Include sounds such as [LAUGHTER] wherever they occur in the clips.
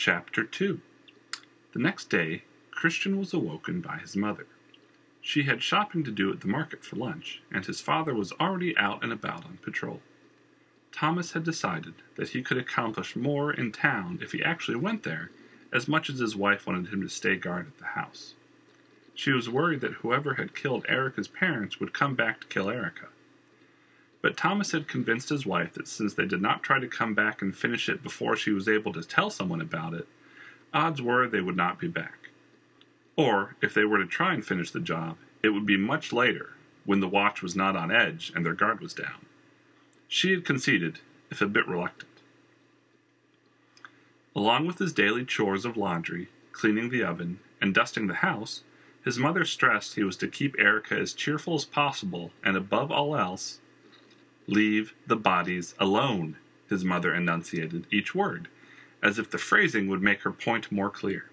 Chapter 2 The next day, Khristian was awoken by his mother. She had shopping to do at the market for lunch, and his father was already out and about on patrol. Thomas had decided that he could accomplish more in town if he actually went there, as much as his wife wanted him to stay guard at the house. She was worried that whoever had killed Erica's parents would come back to kill Erica. But Thomas had convinced his wife that since they did not try to come back and finish it before she was able to tell someone about it, odds were they would not be back. Or, if they were to try and finish the job, it would be much later, when the watch was not on edge and their guard was down. She had conceded, if a bit reluctant. Along with his daily chores of laundry, cleaning the oven, and dusting the house, his mother stressed he was to keep Erica as cheerful as possible, and above all else, leave the bodies alone, his mother enunciated each word, as if the phrasing would make her point more clear.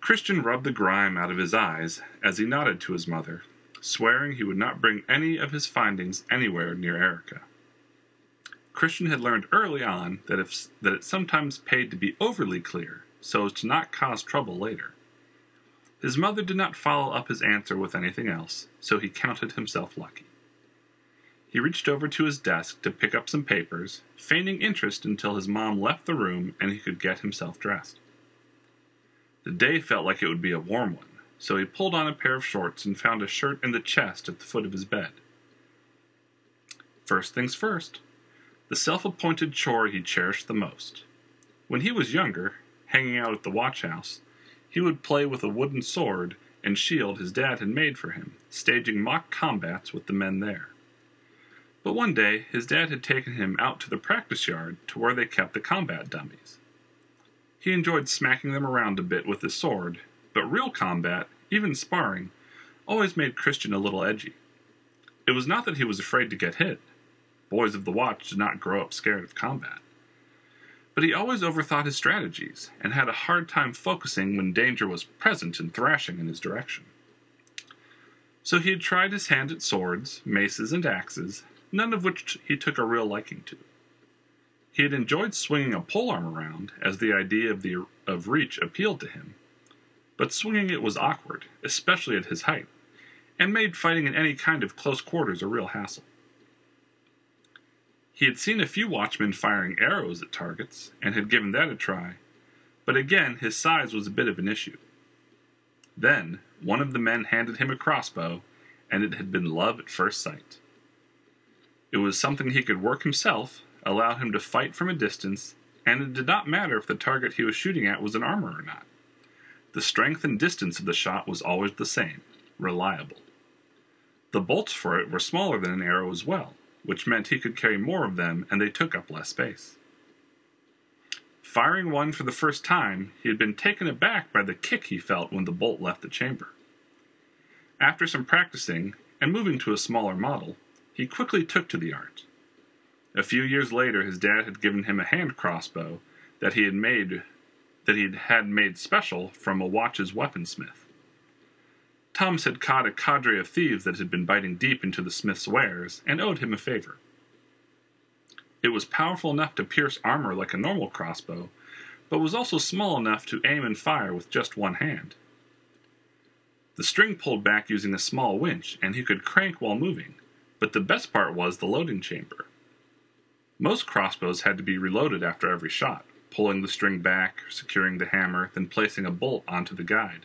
Khristian rubbed the grime out of his eyes as he nodded to his mother, swearing he would not bring any of his findings anywhere near Erica. Khristian had learned early on that if that it sometimes paid to be overly clear so as to not cause trouble later. His mother did not follow up his answer with anything else, so he counted himself lucky. He reached over to his desk to pick up some papers, feigning interest until his mom left the room and he could get himself dressed. The day felt like it would be a warm one, so he pulled on a pair of shorts and found a shirt in the chest at the foot of his bed. First things first, the self appointed chore he cherished the most. When he was younger, hanging out at the watch house, he would play with a wooden sword and shield his dad had made for him, staging mock combats with the men there. But one day, his dad had taken him out to the practice yard to where they kept the combat dummies. He enjoyed smacking them around a bit with his sword, but real combat, even sparring, always made Khristian a little edgy. It was not that he was afraid to get hit. Boys of the watch did not grow up scared of combat. But he always overthought his strategies and had a hard time focusing when danger was present and thrashing in his direction. So he had tried his hand at swords, maces, and axes, none of which he took a real liking to. He had enjoyed swinging a polearm around, as the idea of, the, of reach appealed to him. But swinging it was awkward, especially at his height, and made fighting in any kind of close quarters a real hassle. He had seen a few watchmen firing arrows at targets, and had given that a try, but again his size was a bit of an issue. Then one of the men handed him a crossbow, and it had been love at first sight. It was something he could work himself, allow him to fight from a distance, and it did not matter if the target he was shooting at was an armor or not. The strength and distance of the shot was always the same reliable. The bolts for it were smaller than an arrow as well, which meant he could carry more of them and they took up less space. Firing one for the first time, he had been taken aback by the kick he felt when the bolt left the chamber. After some practicing and moving to a smaller model, he quickly took to the art. A few years later, his dad had given him a hand crossbow that he had made that he had made special from a watch's weaponsmith. Thomas had caught a cadre of thieves that had been biting deep into the smith's wares and owed him a favor. It was powerful enough to pierce armor like a normal crossbow, but was also small enough to aim and fire with just one hand. The string pulled back using a small winch, and he could crank while moving, but the best part was the loading chamber. Most crossbows had to be reloaded after every shot, pulling the string back, securing the hammer, then placing a bolt onto the guide.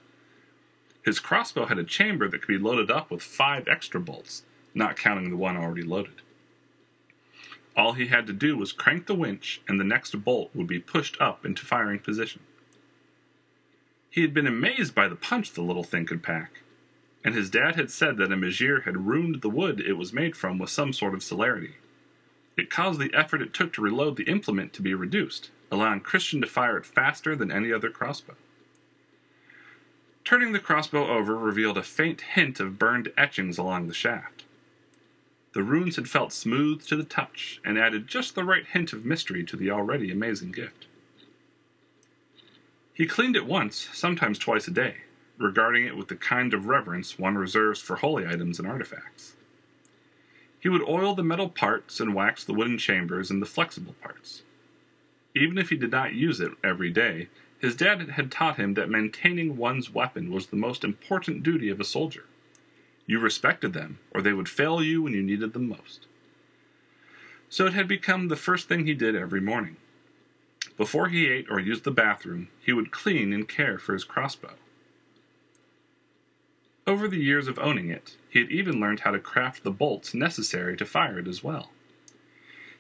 His crossbow had a chamber that could be loaded up with five extra bolts, not counting the one already loaded. All he had to do was crank the winch, and the next bolt would be pushed up into firing position. He had been amazed by the punch the little thing could pack, and his dad had said that a Magier had ruined the wood it was made from with some sort of celerity. It caused the effort it took to reload the implement to be reduced, allowing Khristian to fire it faster than any other crossbow. Turning the crossbow over revealed a faint hint of burned etchings along the shaft. The runes had felt smooth to the touch and added just the right hint of mystery to the already amazing gift. He cleaned it once, sometimes twice a day, regarding it with the kind of reverence one reserves for holy items and artifacts. He would oil the metal parts and wax the wooden chambers and the flexible parts. Even if he did not use it every day, his dad had taught him that maintaining one's weapon was the most important duty of a soldier. You respected them, or they would fail you when you needed them most. So it had become the first thing he did every morning. Before he ate or used the bathroom, he would clean and care for his crossbow. Over the years of owning it, he had even learned how to craft the bolts necessary to fire it as well.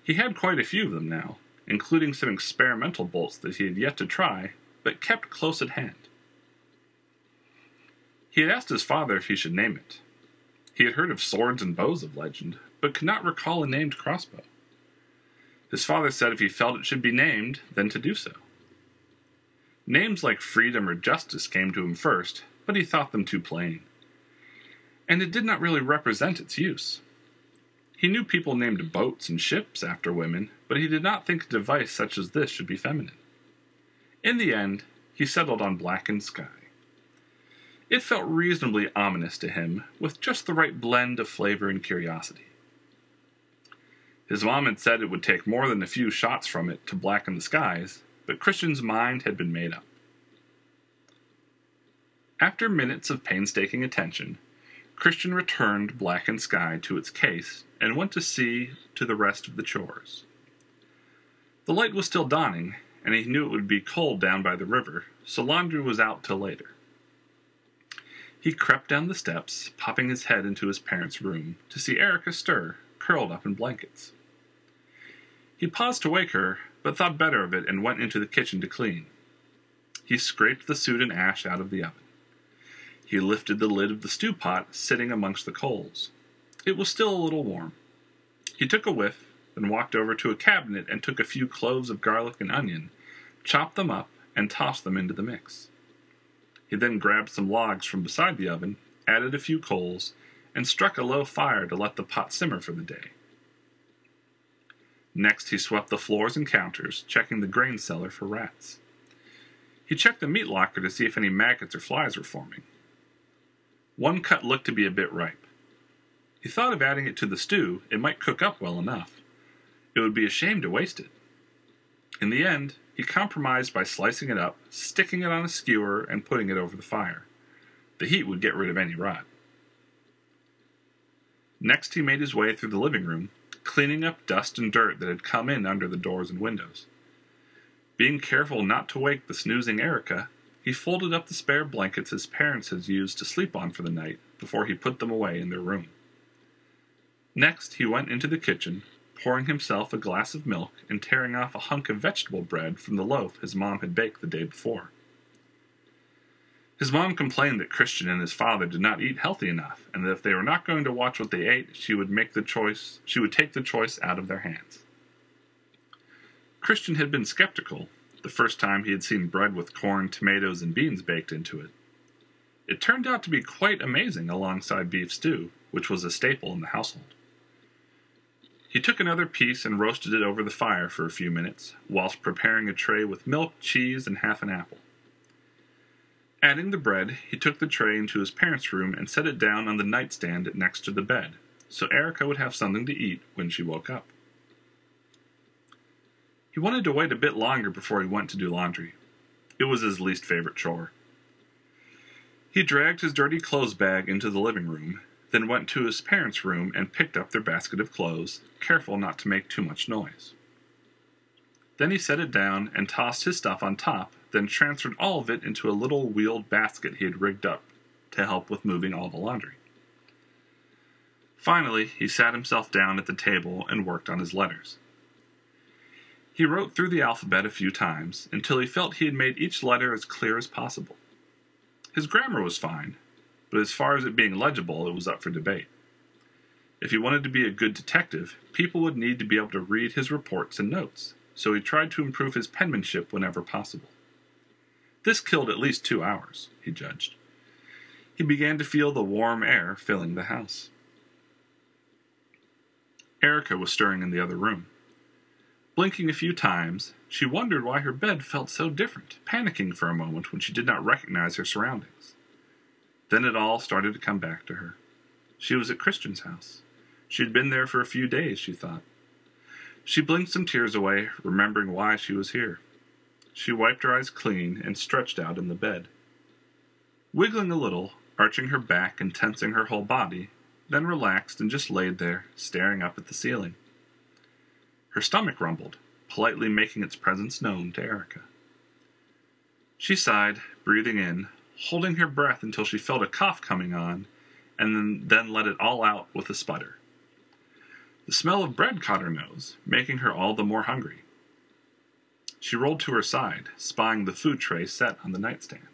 He had quite a few of them now, including some experimental bolts that he had yet to try, but kept close at hand. He had asked his father if he should name it. He had heard of swords and bows of legend, but could not recall a named crossbow. His father said if he felt it should be named, then to do so. Names like freedom or justice came to him first, but he thought them too plain and it did not really represent its use. He knew people named boats and ships after women, but he did not think a device such as this should be feminine. In the end, he settled on Blackened Sky. It felt reasonably ominous to him, with just the right blend of flavor and curiosity. His mom had said it would take more than a few shots from it to blacken the skies, but Khristian's mind had been made up. After minutes of painstaking attention, Khristian returned Blackened Sky to its case and went to see to the rest of the chores. The light was still dawning, and he knew it would be cold down by the river, so laundry was out till later. He crept down the steps, popping his head into his parents' room to see Erica stir, curled up in blankets. He paused to wake her, but thought better of it and went into the kitchen to clean. He scraped the soot and ash out of the oven. He lifted the lid of the stew pot sitting amongst the coals. It was still a little warm. He took a whiff, then walked over to a cabinet and took a few cloves of garlic and onion, chopped them up, and tossed them into the mix. He then grabbed some logs from beside the oven, added a few coals, and struck a low fire to let the pot simmer for the day. Next, he swept the floors and counters, checking the grain cellar for rats. He checked the meat locker to see if any maggots or flies were forming. One cut looked to be a bit ripe. He thought of adding it to the stew, it might cook up well enough. It would be a shame to waste it. In the end, he compromised by slicing it up, sticking it on a skewer, and putting it over the fire. The heat would get rid of any rot. Next, he made his way through the living room, cleaning up dust and dirt that had come in under the doors and windows. Being careful not to wake the snoozing Erica, he folded up the spare blankets his parents had used to sleep on for the night before he put them away in their room. Next, he went into the kitchen, pouring himself a glass of milk and tearing off a hunk of vegetable bread from the loaf his mom had baked the day before. His mom complained that Khristian and his father did not eat healthy enough, and that if they were not going to watch what they ate, she would make the choice she would take the choice out of their hands. Khristian had been skeptical the first time he had seen bread with corn, tomatoes, and beans baked into it. It turned out to be quite amazing alongside beef stew, which was a staple in the household. He took another piece and roasted it over the fire for a few minutes, whilst preparing a tray with milk, cheese, and half an apple. Adding the bread, he took the tray into his parents' room and set it down on the nightstand next to the bed, so Erica would have something to eat when she woke up. He wanted to wait a bit longer before he went to do laundry. It was his least favorite chore. He dragged his dirty clothes bag into the living room, then went to his parents' room and picked up their basket of clothes, careful not to make too much noise. Then he set it down and tossed his stuff on top, then transferred all of it into a little wheeled basket he had rigged up to help with moving all the laundry. Finally, he sat himself down at the table and worked on his letters. He wrote through the alphabet a few times until he felt he had made each letter as clear as possible. His grammar was fine, but as far as it being legible, it was up for debate. If he wanted to be a good detective, people would need to be able to read his reports and notes, so he tried to improve his penmanship whenever possible. This killed at least two hours, he judged. He began to feel the warm air filling the house. Erica was stirring in the other room. Blinking a few times, she wondered why her bed felt so different, panicking for a moment when she did not recognize her surroundings. Then it all started to come back to her. She was at Khristian's house. She had been there for a few days, she thought. She blinked some tears away, remembering why she was here. She wiped her eyes clean and stretched out in the bed. Wiggling a little, arching her back and tensing her whole body, then relaxed and just laid there, staring up at the ceiling. Her stomach rumbled, politely making its presence known to Erica. She sighed, breathing in, holding her breath until she felt a cough coming on, and then, then let it all out with a sputter. The smell of bread caught her nose, making her all the more hungry. She rolled to her side, spying the food tray set on the nightstand.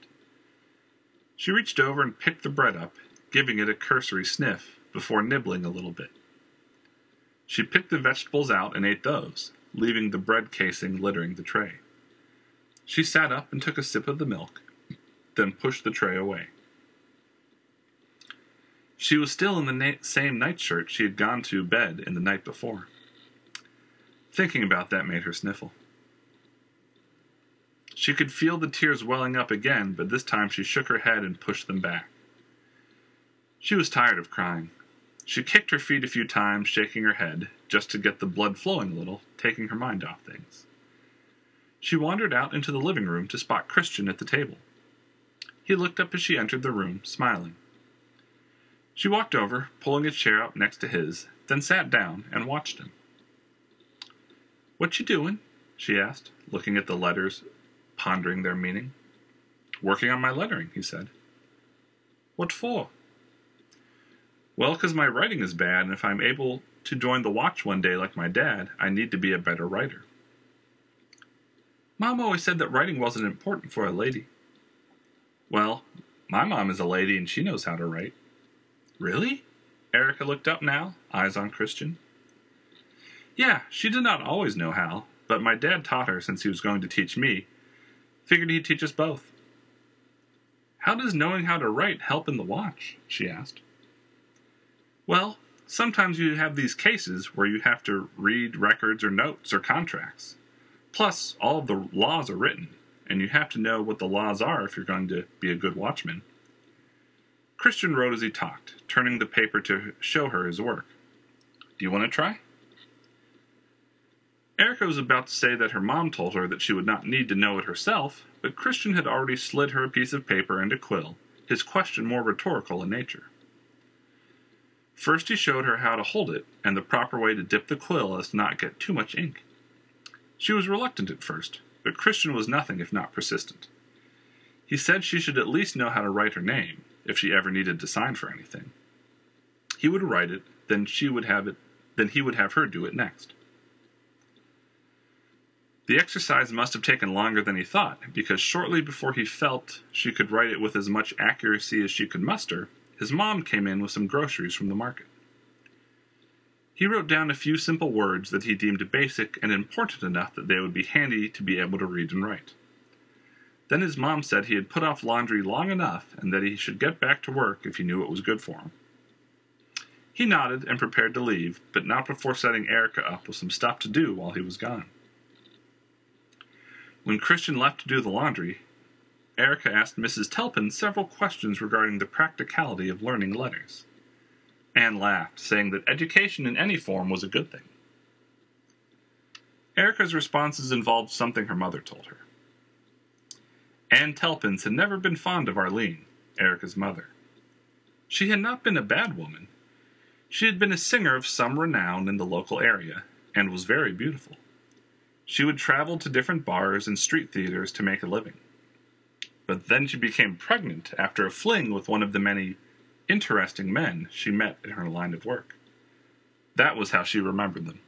She reached over and picked the bread up, giving it a cursory sniff before nibbling a little bit. She picked the vegetables out and ate those, leaving the bread casing littering the tray. She sat up and took a sip of the milk, then pushed the tray away. She was still in the na- same nightshirt she had gone to bed in the night before. Thinking about that made her sniffle. She could feel the tears welling up again, but this time she shook her head and pushed them back. She was tired of crying. She kicked her feet a few times, shaking her head, just to get the blood flowing a little, taking her mind off things. She wandered out into the living room to spot Khristian at the table. He looked up as she entered the room, smiling. She walked over, pulling a chair up next to his, then sat down and watched him. What you doing? she asked, looking at the letters, pondering their meaning. Working on my lettering, he said. What for? Well, because my writing is bad, and if I'm able to join the watch one day like my dad, I need to be a better writer. Mom always said that writing wasn't important for a lady. Well, my mom is a lady and she knows how to write. Really? Erica looked up now, eyes on Khristian. Yeah, she did not always know how, but my dad taught her since he was going to teach me. Figured he'd teach us both. How does knowing how to write help in the watch? she asked. Well, sometimes you have these cases where you have to read records or notes or contracts. Plus, all of the laws are written, and you have to know what the laws are if you're going to be a good watchman. Khristian wrote as he talked, turning the paper to show her his work. Do you want to try? Erica was about to say that her mom told her that she would not need to know it herself, but Khristian had already slid her a piece of paper and a quill, his question more rhetorical in nature. First, he showed her how to hold it and the proper way to dip the quill as to not get too much ink. She was reluctant at first, but Khristian was nothing if not persistent. He said she should at least know how to write her name, if she ever needed to sign for anything. He would write it, then she would have it, then he would have her do it next. The exercise must have taken longer than he thought, because shortly before he felt she could write it with as much accuracy as she could muster, his mom came in with some groceries from the market. He wrote down a few simple words that he deemed basic and important enough that they would be handy to be able to read and write. Then his mom said he had put off laundry long enough and that he should get back to work if he knew it was good for him. He nodded and prepared to leave, but not before setting Erica up with some stuff to do while he was gone. When Khristian left to do the laundry, Erica asked Mrs. Telpin several questions regarding the practicality of learning letters. Anne laughed, saying that education in any form was a good thing. Erica's responses involved something her mother told her. Anne Telpins had never been fond of Arlene, Erica's mother. She had not been a bad woman. She had been a singer of some renown in the local area, and was very beautiful. She would travel to different bars and street theaters to make a living. But then she became pregnant after a fling with one of the many interesting men she met in her line of work. That was how she remembered them.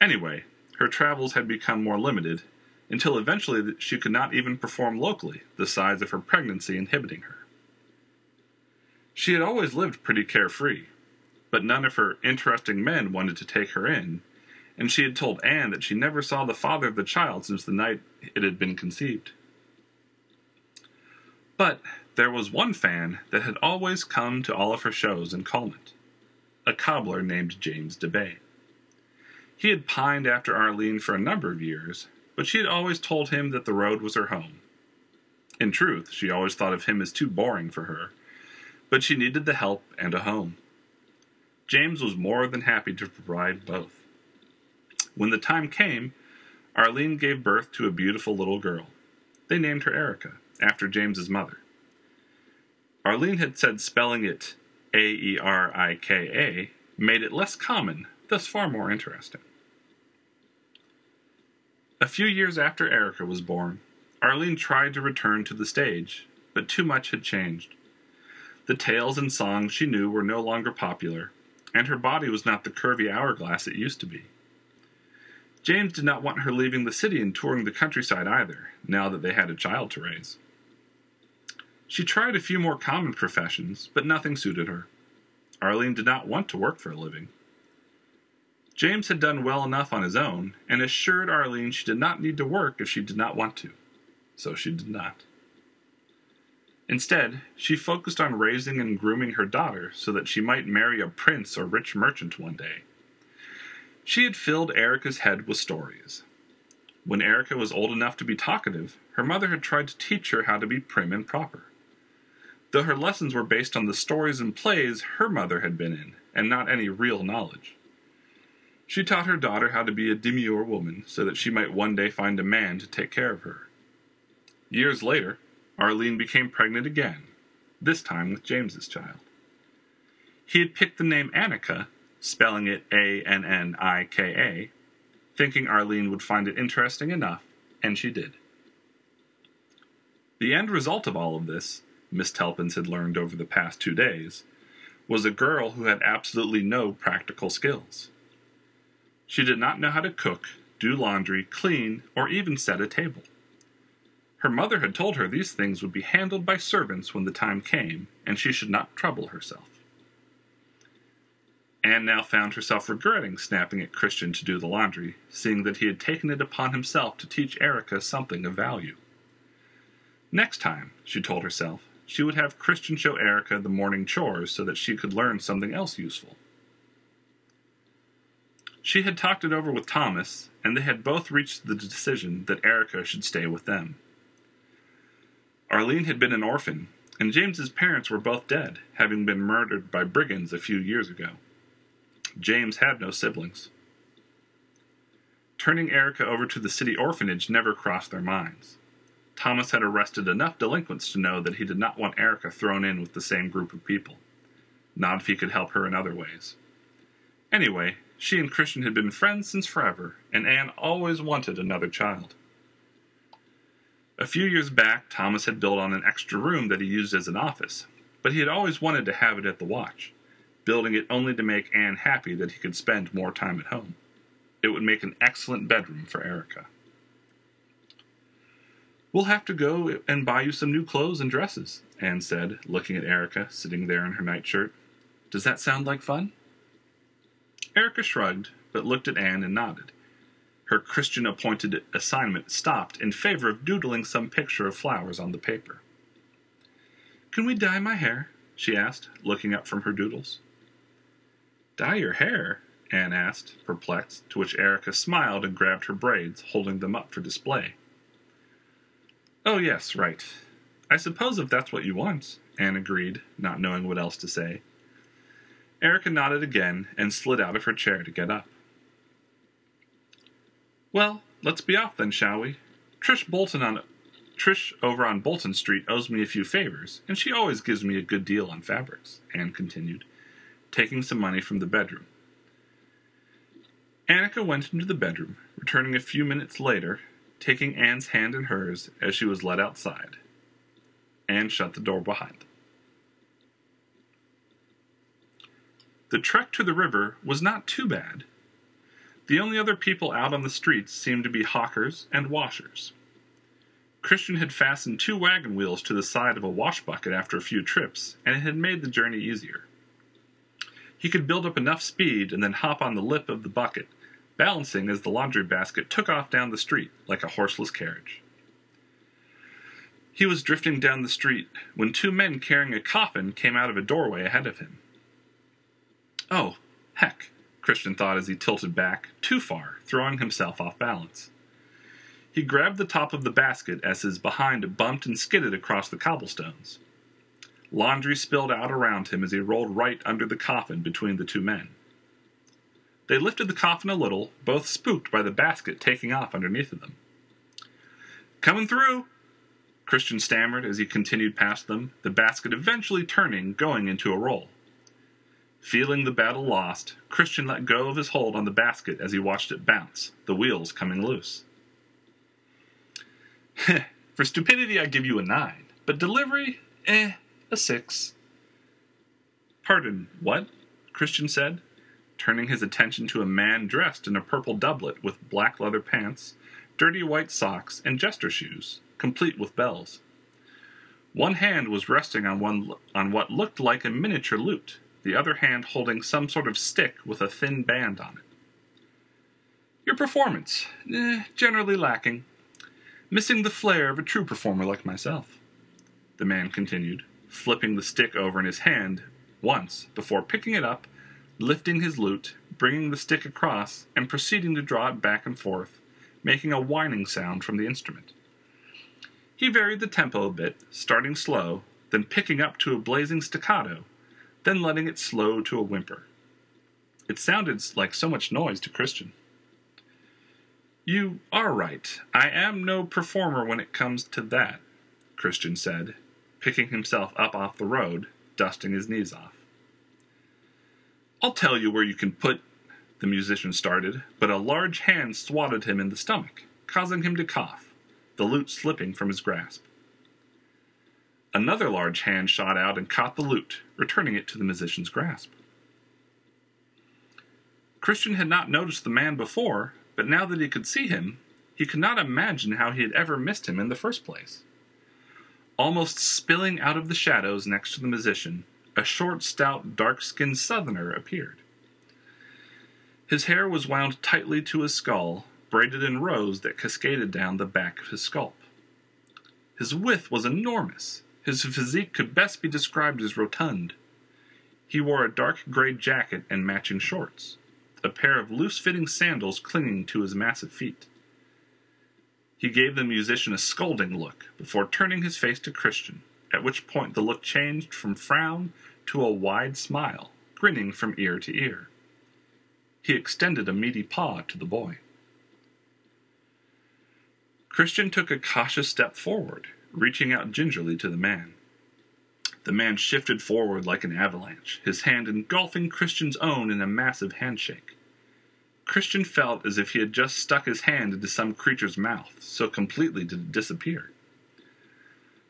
Anyway, her travels had become more limited until eventually she could not even perform locally, the size of her pregnancy inhibiting her. She had always lived pretty carefree, but none of her interesting men wanted to take her in, and she had told Anne that she never saw the father of the child since the night it had been conceived. But there was one fan that had always come to all of her shows in Colnett, a cobbler named James DeBay. He had pined after Arlene for a number of years, but she had always told him that the road was her home. In truth, she always thought of him as too boring for her, but she needed the help and a home. James was more than happy to provide both. When the time came, Arlene gave birth to a beautiful little girl. They named her Erica, after James's mother. Arlene had said spelling it A E R I K A made it less common, thus far more interesting. A few years after Erica was born, Arlene tried to return to the stage, but too much had changed. The tales and songs she knew were no longer popular, and her body was not the curvy hourglass it used to be. James did not want her leaving the city and touring the countryside either, now that they had a child to raise. She tried a few more common professions, but nothing suited her. Arlene did not want to work for a living. James had done well enough on his own, and assured Arlene she did not need to work if she did not want to. So she did not. Instead, she focused on raising and grooming her daughter so that she might marry a prince or rich merchant one day. She had filled Erica's head with stories. When Erica was old enough to be talkative, her mother had tried to teach her how to be prim and proper. Though her lessons were based on the stories and plays her mother had been in, and not any real knowledge. She taught her daughter how to be a demure woman so that she might one day find a man to take care of her. Years later, Arlene became pregnant again, this time with James's child. He had picked the name Annika, spelling it A N N I K A, thinking Arlene would find it interesting enough, and she did. The end result of all of this, Miss Telpins had learned over the past two days, was a girl who had absolutely no practical skills. She did not know how to cook, do laundry, clean, or even set a table. Her mother had told her these things would be handled by servants when the time came, and she should not trouble herself. Anne now found herself regretting snapping at Khristian to do the laundry, seeing that he had taken it upon himself to teach Erica something of value. Next time, she told herself, she would have Khristian show Erica the morning chores so that she could learn something else useful. She had talked it over with Thomas, and they had both reached the decision that Erica should stay with them. Arlene had been an orphan, and James's parents were both dead, having been murdered by brigands a few years ago. James had no siblings. Turning Erica over to the city orphanage never crossed their minds. Thomas had arrested enough delinquents to know that he did not want Erica thrown in with the same group of people. Not if he could help her in other ways. Anyway, she and Khristian had been friends since forever, and Anne always wanted another child. A few years back, Thomas had built on an extra room that he used as an office, but he had always wanted to have it at the watch, building it only to make Anne happy that he could spend more time at home. It would make an excellent bedroom for Erica. We'll have to go and buy you some new clothes and dresses, Anne said, looking at Erica sitting there in her nightshirt. Does that sound like fun? Erica shrugged, but looked at Anne and nodded. Her Khristian appointed assignment stopped in favor of doodling some picture of flowers on the paper. Can we dye my hair? she asked, looking up from her doodles. Dye your hair? Anne asked, perplexed, to which Erica smiled and grabbed her braids, holding them up for display. Oh, yes, right. I suppose if that's what you want, Anne agreed, not knowing what else to say. Erica nodded again and slid out of her chair to get up. Well, let's be off then, shall we? Trish Bolton on Trish over on Bolton Street owes me a few favors, and she always gives me a good deal on fabrics, Anne continued, taking some money from the bedroom. Annika went into the bedroom, returning a few minutes later, taking Anne's hand in hers as she was led outside. Anne shut the door behind them. The trek to the river was not too bad. The only other people out on the streets seemed to be hawkers and washers. Khristian had fastened two wagon wheels to the side of a wash bucket after a few trips, and it had made the journey easier. He could build up enough speed and then hop on the lip of the bucket, balancing as the laundry basket took off down the street like a horseless carriage. He was drifting down the street when two men carrying a coffin came out of a doorway ahead of him. Oh, heck, Khristian thought as he tilted back, too far, throwing himself off balance. He grabbed the top of the basket as his behind bumped and skidded across the cobblestones. Laundry spilled out around him as he rolled right under the coffin between the two men. They lifted the coffin a little, both spooked by the basket taking off underneath of them. Coming through, Khristian stammered as he continued past them, the basket eventually turning, going into a roll. Feeling the battle lost, Khristian let go of his hold on the basket as he watched it bounce, the wheels coming loose. [LAUGHS] For stupidity, I give you a 9, but delivery, eh, a 6. Pardon, what? Khristian said, turning his attention to a man dressed in a purple doublet with black leather pants, dirty white socks, and jester shoes, complete with bells. One hand was resting on one on what looked like a miniature lute, the other hand holding some sort of stick with a thin band on it. Your performance, eh, generally lacking. Missing the flair of a true performer like myself. The man continued, flipping the stick over in his hand once before picking it up, lifting his lute, bringing the stick across, and proceeding to draw it back and forth, making a whining sound from the instrument. He varied the tempo a bit, starting slow, then picking up to a blazing staccato, then letting it slow to a whimper. It sounded like so much noise to Khristian. You are right. I am no performer when it comes to that, Khristian said, picking himself up off the road, dusting his knees off. I'll tell you where you can put, the musician started, but a large hand swatted him in the stomach, causing him to cough, the lute slipping from his grasp. Another large hand shot out and caught the lute, returning it to the musician's grasp. Khristian had not noticed the man before, but now that he could see him, he could not imagine how he had ever missed him in the first place. Almost spilling out of the shadows next to the musician, a short, stout, dark skinned southerner appeared. His hair was wound tightly to his skull, braided in rows that cascaded down the back of his scalp. His width was enormous, his physique could best be described as rotund. He wore a dark gray jacket and matching shorts, a pair of loose fitting sandals clinging to his massive feet. He gave the musician a scolding look before turning his face to Khristian, at which point the look changed from frown to a wide smile, grinning from ear to ear. He extended a meaty paw to the boy. Khristian took a cautious step forward, reaching out gingerly to the man. The man shifted forward like an avalanche, his hand engulfing Khristian's own in a massive handshake. Khristian felt as if he had just stuck his hand into some creature's mouth, so completely did it disappear.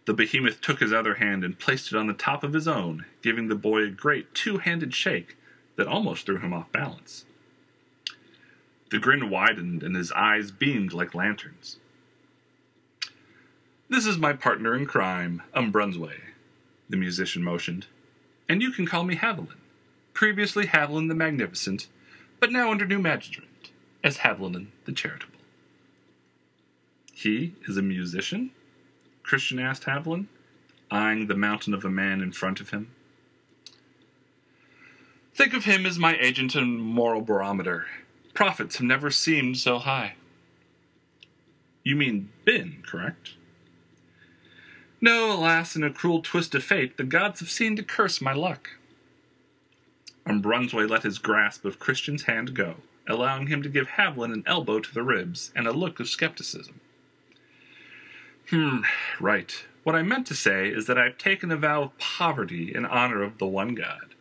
The behemoth took his other hand and placed it on the top of his own, giving the boy a great two handed shake that almost threw him off balance. The grin widened and his eyes beamed like lanterns. This is my partner in crime, Umbrunsway, the musician motioned. And you can call me Haviland. Previously Haviland the Magnificent, but now under new management as Haviland the Charitable. He is a musician? Khristian asked Haviland, eyeing the mountain of a man in front of him. Think of him as my agent and moral barometer. Profits have never seemed so high. You mean been, correct? No, alas, in a cruel twist of fate, the gods have seemed to curse my luck. And Brunsway let his grasp of Khristian's hand go, allowing him to give Haviland an elbow to the ribs and a look of skepticism. Hmm, right. What I meant to say is that I've taken a vow of poverty in honor of the one God.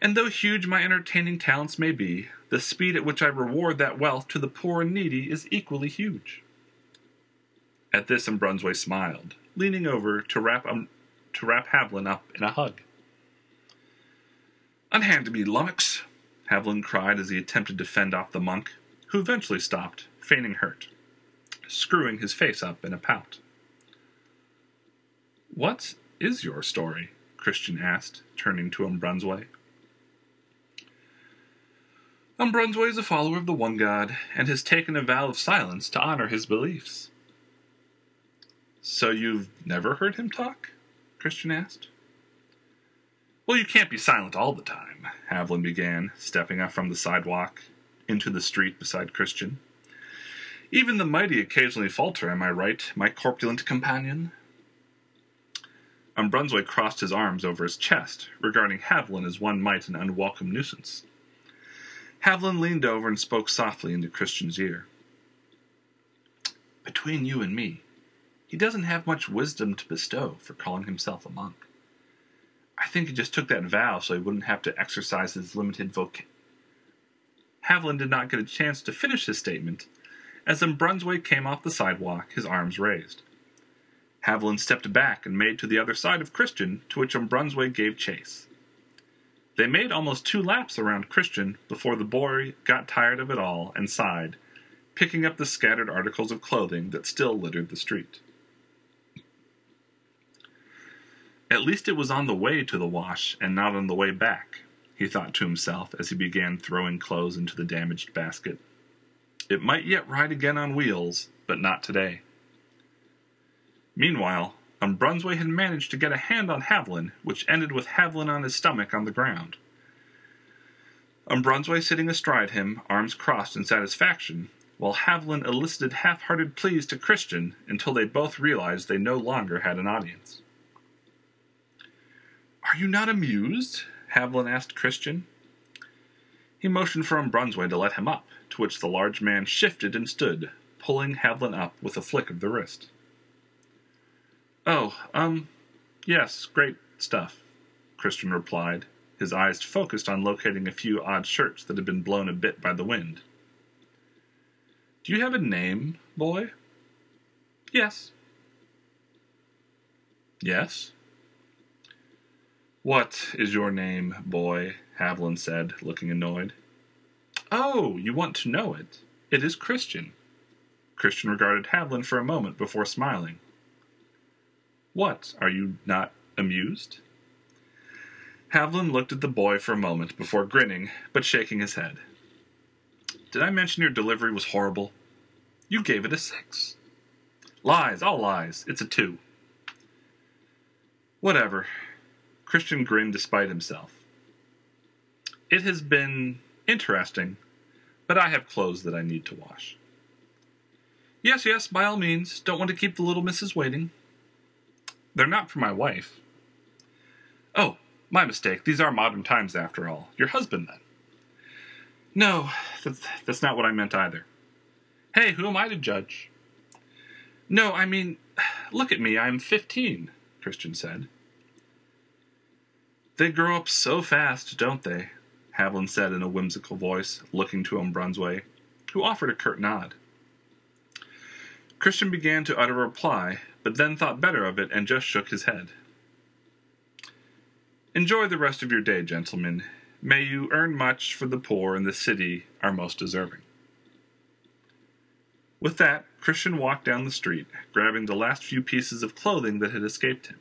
And though huge my entertaining talents may be, the speed at which I reward that wealth to the poor and needy is equally huge. At this, Brunsway smiled, leaning over to wrap, um, to wrap Haviland up in a hug. Unhand me, lummox, Haviland cried as he attempted to fend off the monk, who eventually stopped, feigning hurt, screwing his face up in a pout. What is your story? Khristian asked, turning to Umbrunsway. Umbrunsway is a follower of the one God and has taken a vow of silence to honor his beliefs. So you've never heard him talk? Khristian asked. Well, you can't be silent all the time, Haviland began, stepping up from the sidewalk into the street beside Khristian. Even the mighty occasionally falter, am I right, my corpulent companion? Umbrunsway crossed his arms over his chest, regarding Haviland as one might an unwelcome nuisance. Haviland leaned over and spoke softly into Khristian's ear. Between you and me, he doesn't have much wisdom to bestow for calling himself a monk. I think he just took that vow so he wouldn't have to exercise his limited vocation. Haviland did not get a chance to finish his statement as Brunswick came off the sidewalk, his arms raised. Haviland stepped back and made to the other side of Khristian, to which Brunswick gave chase. They made almost two laps around Khristian before the boy got tired of it all and sighed, picking up the scattered articles of clothing that still littered the street. At least it was on the way to the wash and not on the way back, he thought to himself as he began throwing clothes into the damaged basket. It might yet ride again on wheels, but not today. Meanwhile, um, Brunswick had managed to get a hand on Haviland, which ended with Haviland on his stomach on the ground. Um, Brunswick sitting astride him, arms crossed in satisfaction, while Haviland elicited half-hearted pleas to Khristian until they both realized they no longer had an audience. Are you not amused? Haviland asked Khristian. He motioned for um, Brunswick to let him up, to which the large man shifted and stood, pulling Haviland up with a flick of the wrist. Oh, um, yes, great stuff, Khristian replied, his eyes focused on locating a few odd shirts that had been blown a bit by the wind. Do you have a name, boy? Yes. Yes? What is your name, boy? Haviland said, looking annoyed. Oh, you want to know it? It is Khristian. Khristian regarded Haviland for a moment before smiling. What, are you not amused? Haviland looked at the boy for a moment before grinning, but shaking his head. Did I mention your delivery was horrible? You gave it a six. Lies, all lies. It's a two. Whatever. Khristian grinned despite himself. It has been interesting, but I have clothes that I need to wash. Yes, yes, by all means. Don't want to keep the little missus waiting. They're not for my wife. Oh, my mistake. These are modern times, after all. Your husband, then? No, that's, that's not what I meant either. Hey, who am I to judge? No, I mean, look at me. I'm 15, Khristian said. They grow up so fast, don't they? Haviland said in a whimsical voice, looking to him, Brunswick, who offered a curt nod. Khristian began to utter a reply, but then thought better of it and just shook his head. Enjoy the rest of your day, gentlemen. May you earn much for the poor in the city are most deserving. With that, Khristian walked down the street, grabbing the last few pieces of clothing that had escaped him.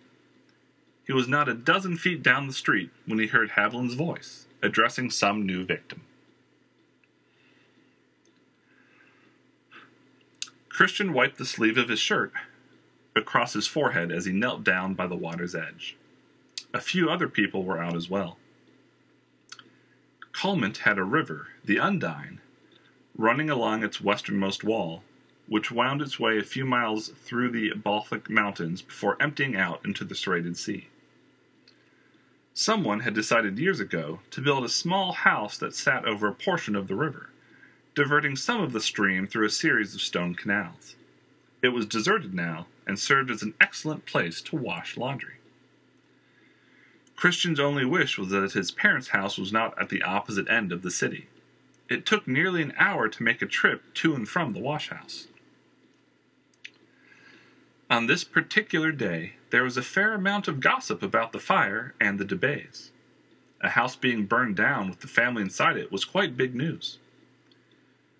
He was not a dozen feet down the street when he heard Haviland's voice, addressing some new victim. Khristian wiped the sleeve of his shirt across his forehead as he knelt down by the water's edge. A few other people were out as well. Calmont had a river, the Undine, running along its westernmost wall, which wound its way a few miles through the Baltic Mountains before emptying out into the serrated sea. Someone had decided years ago to build a small house that sat over a portion of the river, diverting some of the stream through a series of stone canals. It was deserted now and served as an excellent place to wash laundry. Khristian's only wish was that his parents' house was not at the opposite end of the city. It took nearly an hour to make a trip to and from the wash house. On this particular day, there was a fair amount of gossip about the fire and the Debays. A house being burned down with the family inside it was quite big news.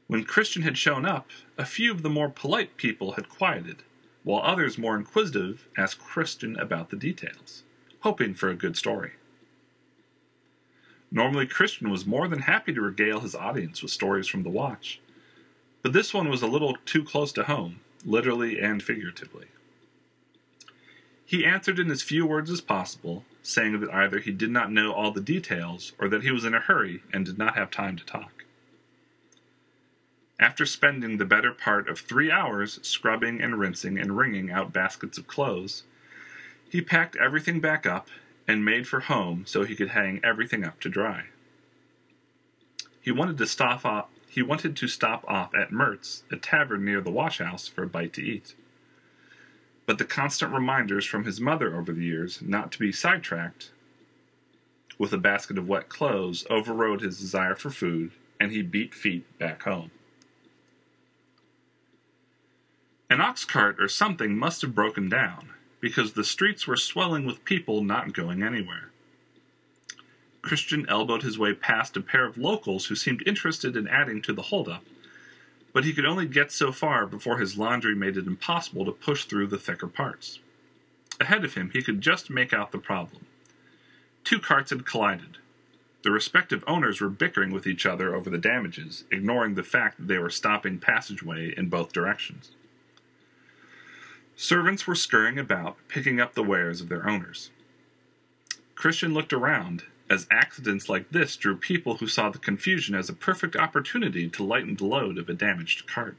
When Khristian had shown up, a few of the more polite people had quieted, while others more inquisitive asked Khristian about the details, hoping for a good story. Normally, Khristian was more than happy to regale his audience with stories from the watch, but this one was a little too close to home, literally and figuratively. He answered in as few words as possible, saying that either he did not know all the details or that he was in a hurry and did not have time to talk. After spending the better part of three hours scrubbing and rinsing and wringing out baskets of clothes, he packed everything back up and made for home so he could hang everything up to dry. he wanted to stop off. He wanted to stop off at Mertz, a tavern near the wash house, for a bite to eat. But the constant reminders from his mother over the years not to be sidetracked with a basket of wet clothes overrode his desire for food, and he beat feet back home. An ox cart or something must have broken down, because the streets were swelling with people not going anywhere. Khristian elbowed his way past a pair of locals who seemed interested in adding to the holdup, but he could only get so far before his laundry made it impossible to push through the thicker parts. Ahead of him, he could just make out the problem. Two carts had collided. The respective owners were bickering with each other over the damages, ignoring the fact that they were stopping passageway in both directions. Servants were scurrying about, picking up the wares of their owners. Khristian looked around, as accidents like this drew people who saw the confusion as a perfect opportunity to lighten the load of a damaged cart.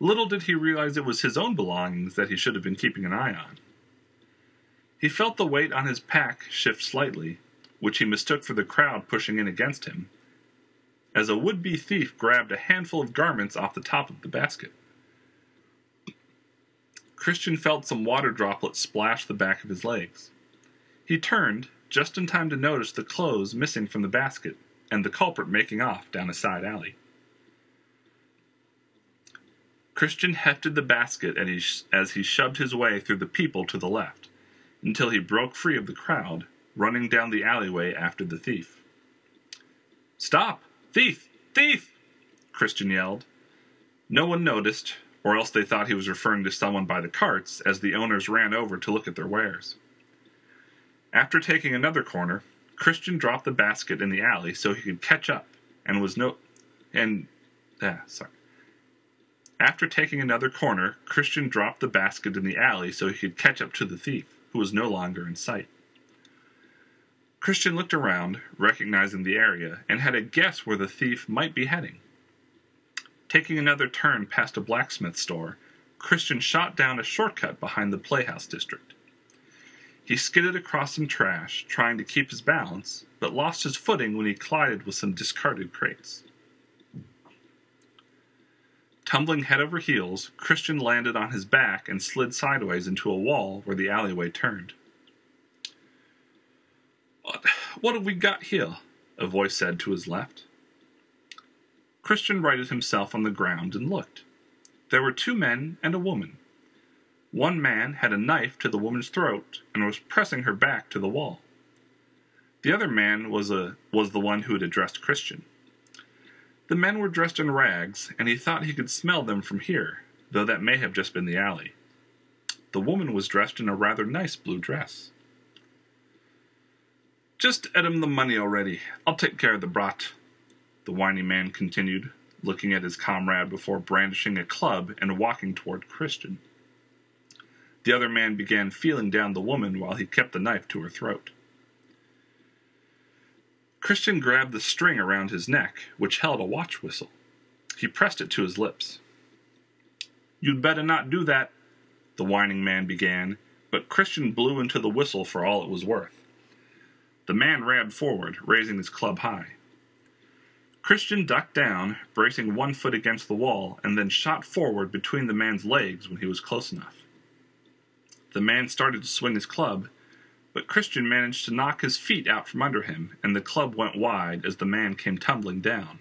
Little did he realize it was his own belongings that he should have been keeping an eye on. He felt the weight on his pack shift slightly, which he mistook for the crowd pushing in against him, as a would be thief grabbed a handful of garments off the top of the basket. Khristian felt some water droplets splash the back of his legs. He turned, just in time to notice the clothes missing from the basket and the culprit making off down a side alley. Khristian hefted the basket as he shoved his way through the people to the left, until he broke free of the crowd, running down the alleyway after the thief. Stop! Thief! Thief! Khristian yelled. No one noticed, or else they thought he was referring to someone by the carts as the owners ran over to look at their wares. After taking another corner, Khristian dropped the basket in the alley so he could catch up and was no and ah, sorry. After taking another corner, Khristian dropped the basket in the alley so he could catch up to the thief, who was no longer in sight. Khristian looked around, recognizing the area, and had a guess where the thief might be heading. Taking another turn past a blacksmith store, Khristian shot down a shortcut behind the Playhouse district. He skidded across some trash, trying to keep his balance, but lost his footing when he collided with some discarded crates. Tumbling head over heels, Khristian landed on his back and slid sideways into a wall where the alleyway turned. What, have we got here? A voice said to his left. Khristian righted himself on the ground and looked. There were two men and a woman. One man had a knife to the woman's throat and was pressing her back to the wall. The other man was a was the one who had addressed Khristian. The men were dressed in rags, and he thought he could smell them from here, though that may have just been the alley. The woman was dressed in a rather nice blue dress. Just add him the money already. I'll take care of the brat, the whiny man continued, looking at his comrade before brandishing a club and walking toward Khristian. The other man began feeling down the woman while he kept the knife to her throat. Khristian grabbed the string around his neck, which held a watch whistle. He pressed it to his lips. You'd better not do that, the whining man began, but Khristian blew into the whistle for all it was worth. The man ran forward, raising his club high. Khristian ducked down, bracing one foot against the wall, and then shot forward between the man's legs when he was close enough. The man started to swing his club, but Khristian managed to knock his feet out from under him, and the club went wide as the man came tumbling down.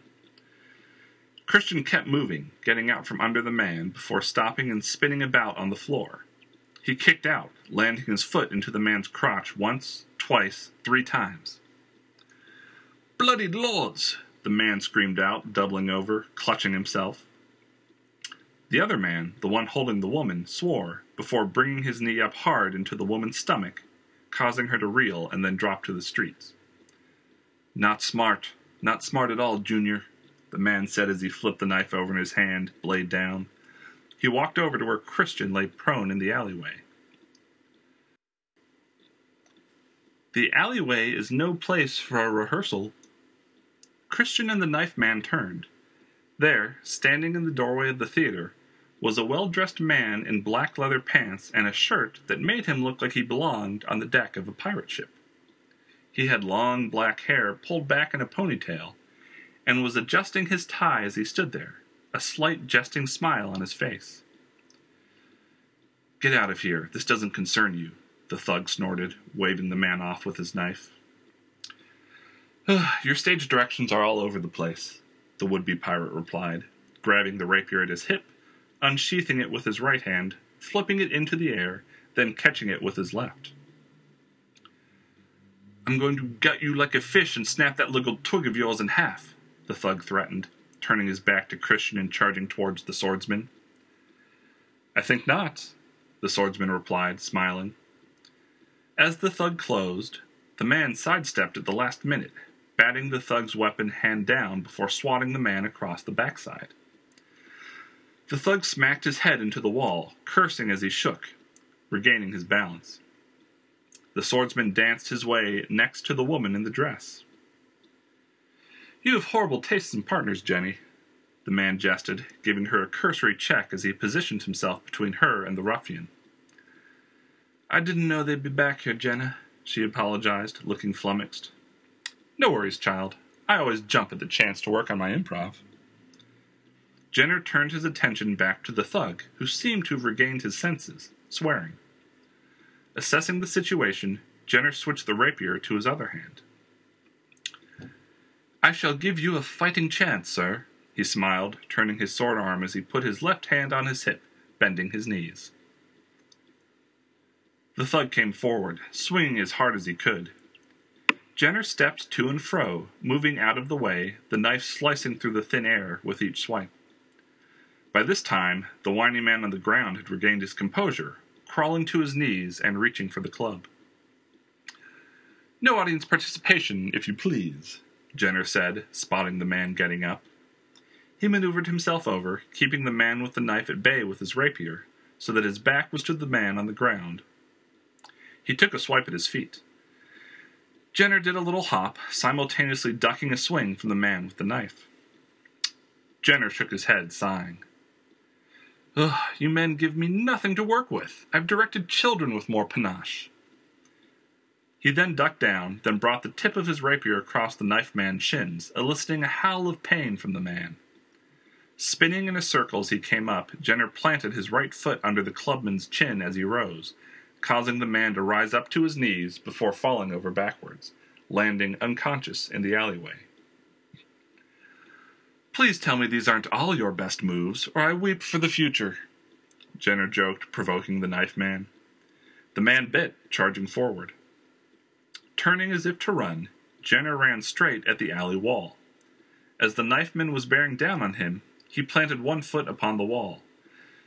Khristian kept moving, getting out from under the man, before stopping and spinning about on the floor. He kicked out, landing his foot into the man's crotch once, twice, three times. Bloody lords! the man screamed out, doubling over, clutching himself. The other man, the one holding the woman, swore before bringing his knee up hard into the woman's stomach, causing her to reel and then drop to the streets. Not smart. Not smart at all, Junior, the man said as he flipped the knife over in his hand, blade down. He walked over to where Khristian lay prone in the alleyway. The alleyway is no place for a rehearsal, Khristian and the knife man turned. There, standing in the doorway of the theater, was a well dressed man in black leather pants and a shirt that made him look like he belonged on the deck of a pirate ship. He had long black hair pulled back in a ponytail and was adjusting his tie as he stood there, a slight jesting smile on his face. Get out of here. This doesn't concern you, the thug snorted, waving the man off with his knife. Your stage directions are all over the place, the would be pirate replied, grabbing the rapier at his hip, unsheathing it with his right hand, flipping it into the air, then catching it with his left. I'm going to gut you like a fish and snap that little twig of yours in half, the thug threatened, turning his back to Khristian and charging towards the swordsman. I think not, the swordsman replied, smiling. As the thug closed, the man sidestepped at the last minute, batting the thug's weapon hand down before swatting the man across the backside. The thug smacked his head into the wall, cursing as he shook, regaining his balance. The swordsman danced his way next to the woman in the dress. You have horrible tastes in partners, Jenny, the man jested, giving her a cursory check as he positioned himself between her and the ruffian. I didn't know they'd be back here, Jenner, she apologized, looking flummoxed. No worries, child. I always jump at the chance to work on my improv. Jenner turned his attention back to the thug, who seemed to have regained his senses, swearing. Assessing the situation, Jenner switched the rapier to his other hand. I shall give you a fighting chance, sir, he smiled, turning his sword arm as he put his left hand on his hip, bending his knees. The thug came forward, swinging as hard as he could. Jenner stepped to and fro, moving out of the way, the knife slicing through the thin air with each swipe. By this time, the whining man on the ground had regained his composure, crawling to his knees and reaching for the club. No audience participation, if you please, Jenner said, spotting the man getting up. He maneuvered himself over, keeping the man with the knife at bay with his rapier, so that his back was to the man on the ground. He took a swipe at his feet. Jenner did a little hop, simultaneously ducking a swing from the man with the knife. Jenner shook his head, sighing. Ugh, you men give me nothing to work with. I've directed children with more panache. He then ducked down, then brought the tip of his rapier across the knife man's shins, eliciting a howl of pain from the man. Spinning in a circle as he came up, Jenner planted his right foot under the clubman's chin as he rose, causing the man to rise up to his knees before falling over backwards, landing unconscious in the alleyway. Please tell me these aren't all your best moves, or I weep for the future, Jenner joked, provoking the knife man. The man bit, charging forward. Turning as if to run, Jenner ran straight at the alley wall. As the knifeman was bearing down on him, he planted one foot upon the wall.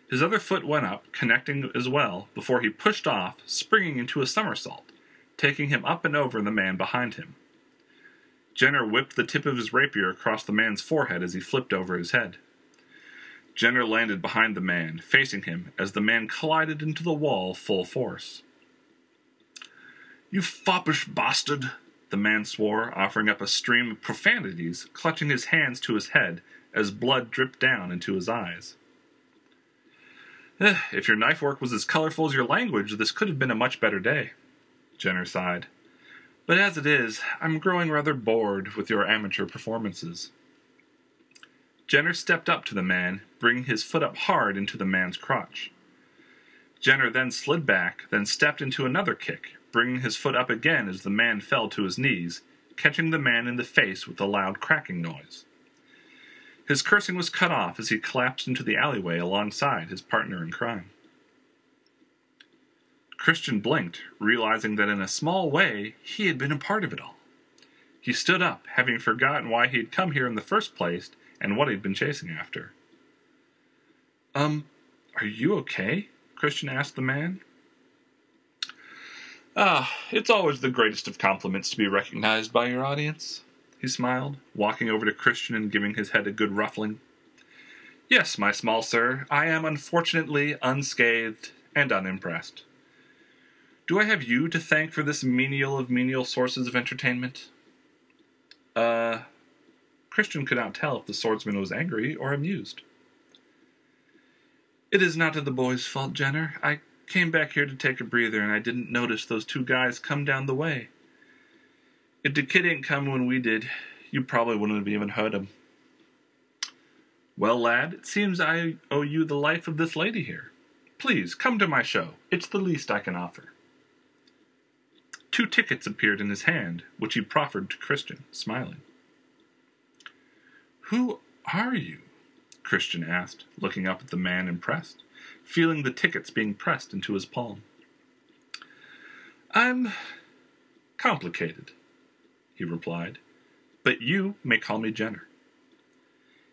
His other foot went up, connecting as well, before he pushed off, springing into a somersault, taking him up and over the man behind him. Jenner whipped the tip of his rapier across the man's forehead as he flipped over his head. Jenner landed behind the man, facing him, as the man collided into the wall full force. You foppish bastard, the man swore, offering up a stream of profanities, clutching his hands to his head as blood dripped down into his eyes. Eh, if your knife work was as colorful as your language, this could have been a much better day, Jenner sighed. But as it is, I'm growing rather bored with your amateur performances. Jenner stepped up to the man, bringing his foot up hard into the man's crotch. Jenner then slid back, then stepped into another kick, bringing his foot up again as the man fell to his knees, catching the man in the face with a loud cracking noise. His cursing was cut off as he collapsed into the alleyway alongside his partner in crime. Khristian blinked, realizing that in a small way he had been a part of it all. He stood up, having forgotten why he had come here in the first place and what he'd been chasing after. Um, are you okay? Khristian asked the man. Ah, it's always the greatest of compliments to be recognized by your audience he smiled, walking over to Khristian and giving his head a good ruffling. Yes, my small sir, I am unfortunately unscathed and unimpressed. Do I have you to thank for this menial of menial sources of entertainment? Uh, Khristian could not tell if the swordsman was angry or amused. It is not the boy's fault, Jenner. I came back here to take a breather and I didn't notice those two guys come down the way. If the kid didn't come when we did, you probably wouldn't have even heard him. Well, lad, it seems I owe you the life of this lady here. Please, come to my show. It's the least I can offer. Two tickets appeared in his hand, which he proffered to Khristian, smiling. Who are you? Khristian asked, looking up at the man impressed, feeling the tickets being pressed into his palm. I'm complicated, he replied, but you may call me Jenner.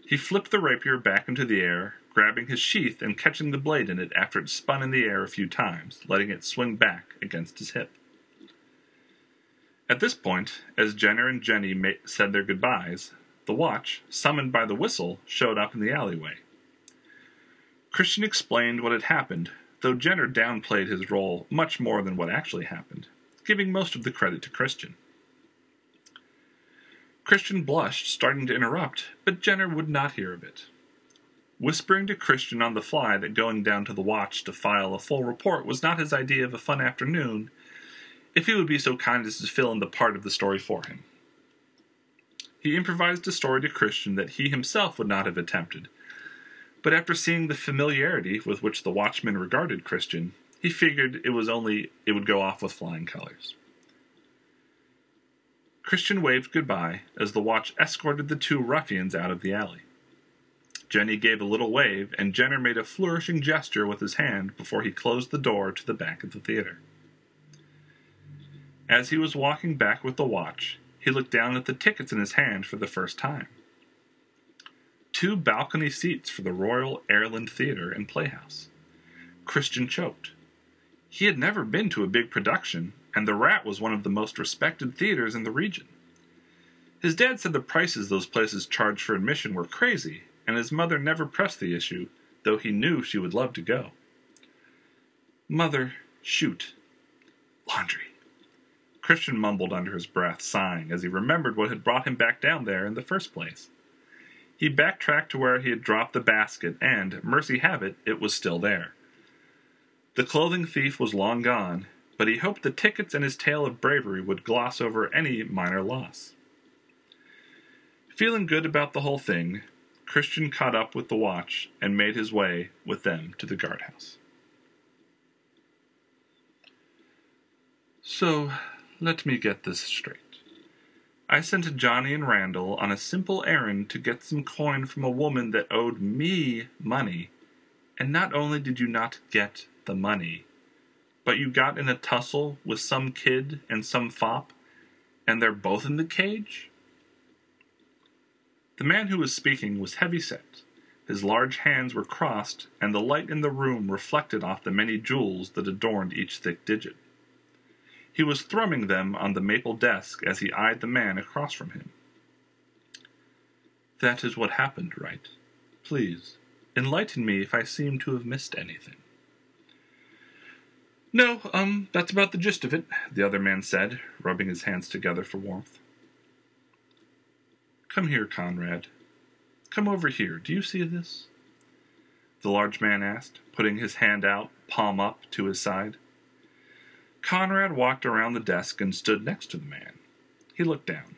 He flipped the rapier back into the air, grabbing his sheath and catching the blade in it after it spun in the air a few times, letting it swing back against his hip. At this point, as Jenner and Jenny said their goodbyes, the watch, summoned by the whistle, showed up in the alleyway. Khristian explained what had happened, though Jenner downplayed his role much more than what actually happened, giving most of the credit to Khristian. Khristian blushed, starting to interrupt, but Jenner would not hear of it. Whispering to Khristian on the fly that going down to the watch to file a full report was not his idea of a fun afternoon, if he would be so kind as to fill in the part of the story for him. He improvised a story to Khristian that he himself would not have attempted, but after seeing the familiarity with which the watchman regarded Khristian, he figured it was only it would go off with flying colors. Khristian waved goodbye as the watch escorted the two ruffians out of the alley. Jenny gave a little wave, and Jenner made a flourishing gesture with his hand before he closed the door to the back of the theater. As he was walking back with the watch, he looked down at the tickets in his hand for the first time. Two balcony seats for the Royal Ireland Theatre and Playhouse. Khristian choked. He had never been to a big production, and the Rat was one of the most respected theaters in the region. His dad said the prices those places charged for admission were crazy, and his mother never pressed the issue, though he knew she would love to go. Mother, shoot. Laundry. Khristian mumbled under his breath, sighing as he remembered what had brought him back down there in the first place. He backtracked to where he had dropped the basket, and, mercy have it, it was still there. The clothing thief was long gone, but he hoped the tickets and his tale of bravery would gloss over any minor loss. Feeling good about the whole thing, Khristian caught up with the watch and made his way with them to the guardhouse. So, let me get this straight. I sent Johnny and Randall on a simple errand to get some coin from a woman that owed me money, and not only did you not get the money, but you got in a tussle with some kid and some fop, and they're both in the cage? The man who was speaking was heavy set. His large hands were crossed, and the light in the room reflected off the many jewels that adorned each thick digit. He was thrumming them on the maple desk as he eyed the man across from him. That is what happened, right? Please, enlighten me if I seem to have missed anything. No, um, that's about the gist of it, the other man said, rubbing his hands together for warmth. Come here, Conrad. Come over here. Do you see this? The large man asked, putting his hand out, palm up, to his side. Conrad walked around the desk and stood next to the man. He looked down.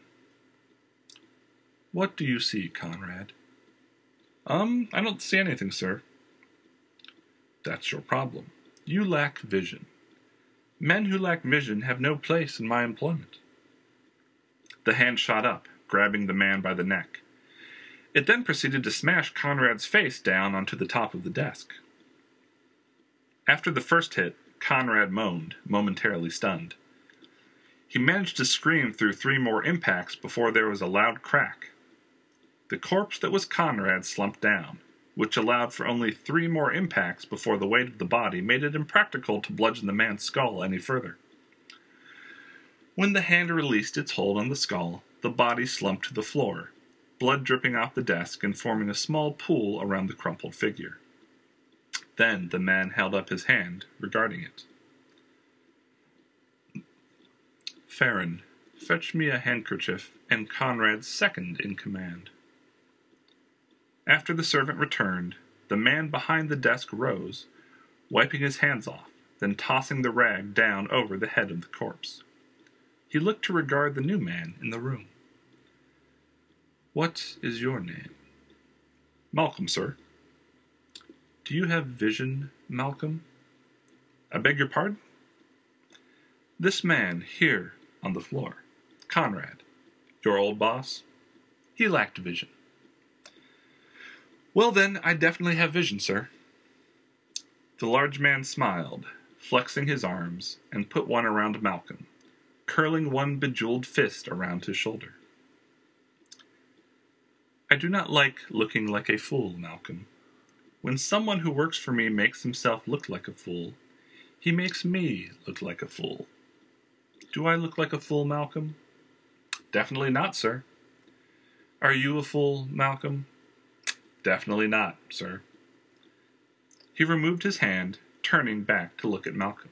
What do you see, Conrad? Um, I don't see anything, sir. That's your problem. You lack vision. Men who lack vision have no place in my employment. The hand shot up, grabbing the man by the neck. It then proceeded to smash Conrad's face down onto the top of the desk. After the first hit, Conrad moaned, momentarily stunned. He managed to scream through three more impacts before there was a loud crack. The corpse that was Conrad slumped down, which allowed for only three more impacts before the weight of the body made it impractical to bludgeon the man's skull any further. When the hand released its hold on the skull, the body slumped to the floor, blood dripping off the desk and forming a small pool around the crumpled figure. Then the man held up his hand, regarding it. Farron, fetch me a handkerchief and Conrad's second in command. After the servant returned, the man behind the desk rose, wiping his hands off, then tossing the rag down over the head of the corpse. he looked to regard the new man in the room. What is your name? Malcolm, sir. Do you have vision, Malcolm? I beg your pardon? This man here on the floor, Conrad, your old boss, he lacked vision. Well, then, I definitely have vision, sir. The large man smiled, flexing his arms, and put one around Malcolm, curling one bejeweled fist around his shoulder. I do not like looking like a fool, Malcolm. When someone who works for me makes himself look like a fool, he makes me look like a fool. Do I look like a fool, Malcolm? Definitely not, sir. Are you a fool, Malcolm? Definitely not, sir. He removed his hand, turning back to look at Malcolm.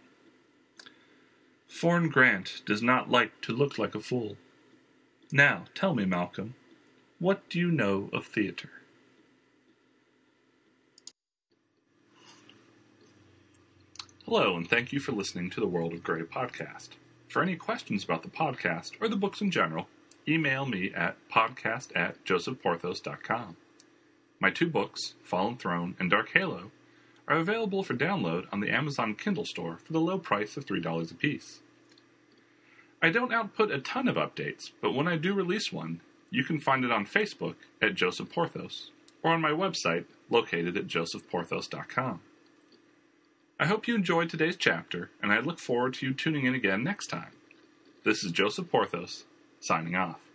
Thorn Grant does not like to look like a fool. Now, tell me, Malcolm, what do you know of theater? Hello, and thank you for listening to the World of Grey podcast. For any questions about the podcast or the books in general, email me at podcast at josephporthos.com. My two books, Fallen Throne and Dark Halo, are available for download on the Amazon Kindle store for the low price of $3 apiece. I don't output a ton of updates, but when I do release one, you can find it on Facebook at Joseph Porthos or on my website located at josephporthos.com. I hope you enjoyed today's chapter, and I look forward to you tuning in again next time. This is Joseph Porthos, signing off.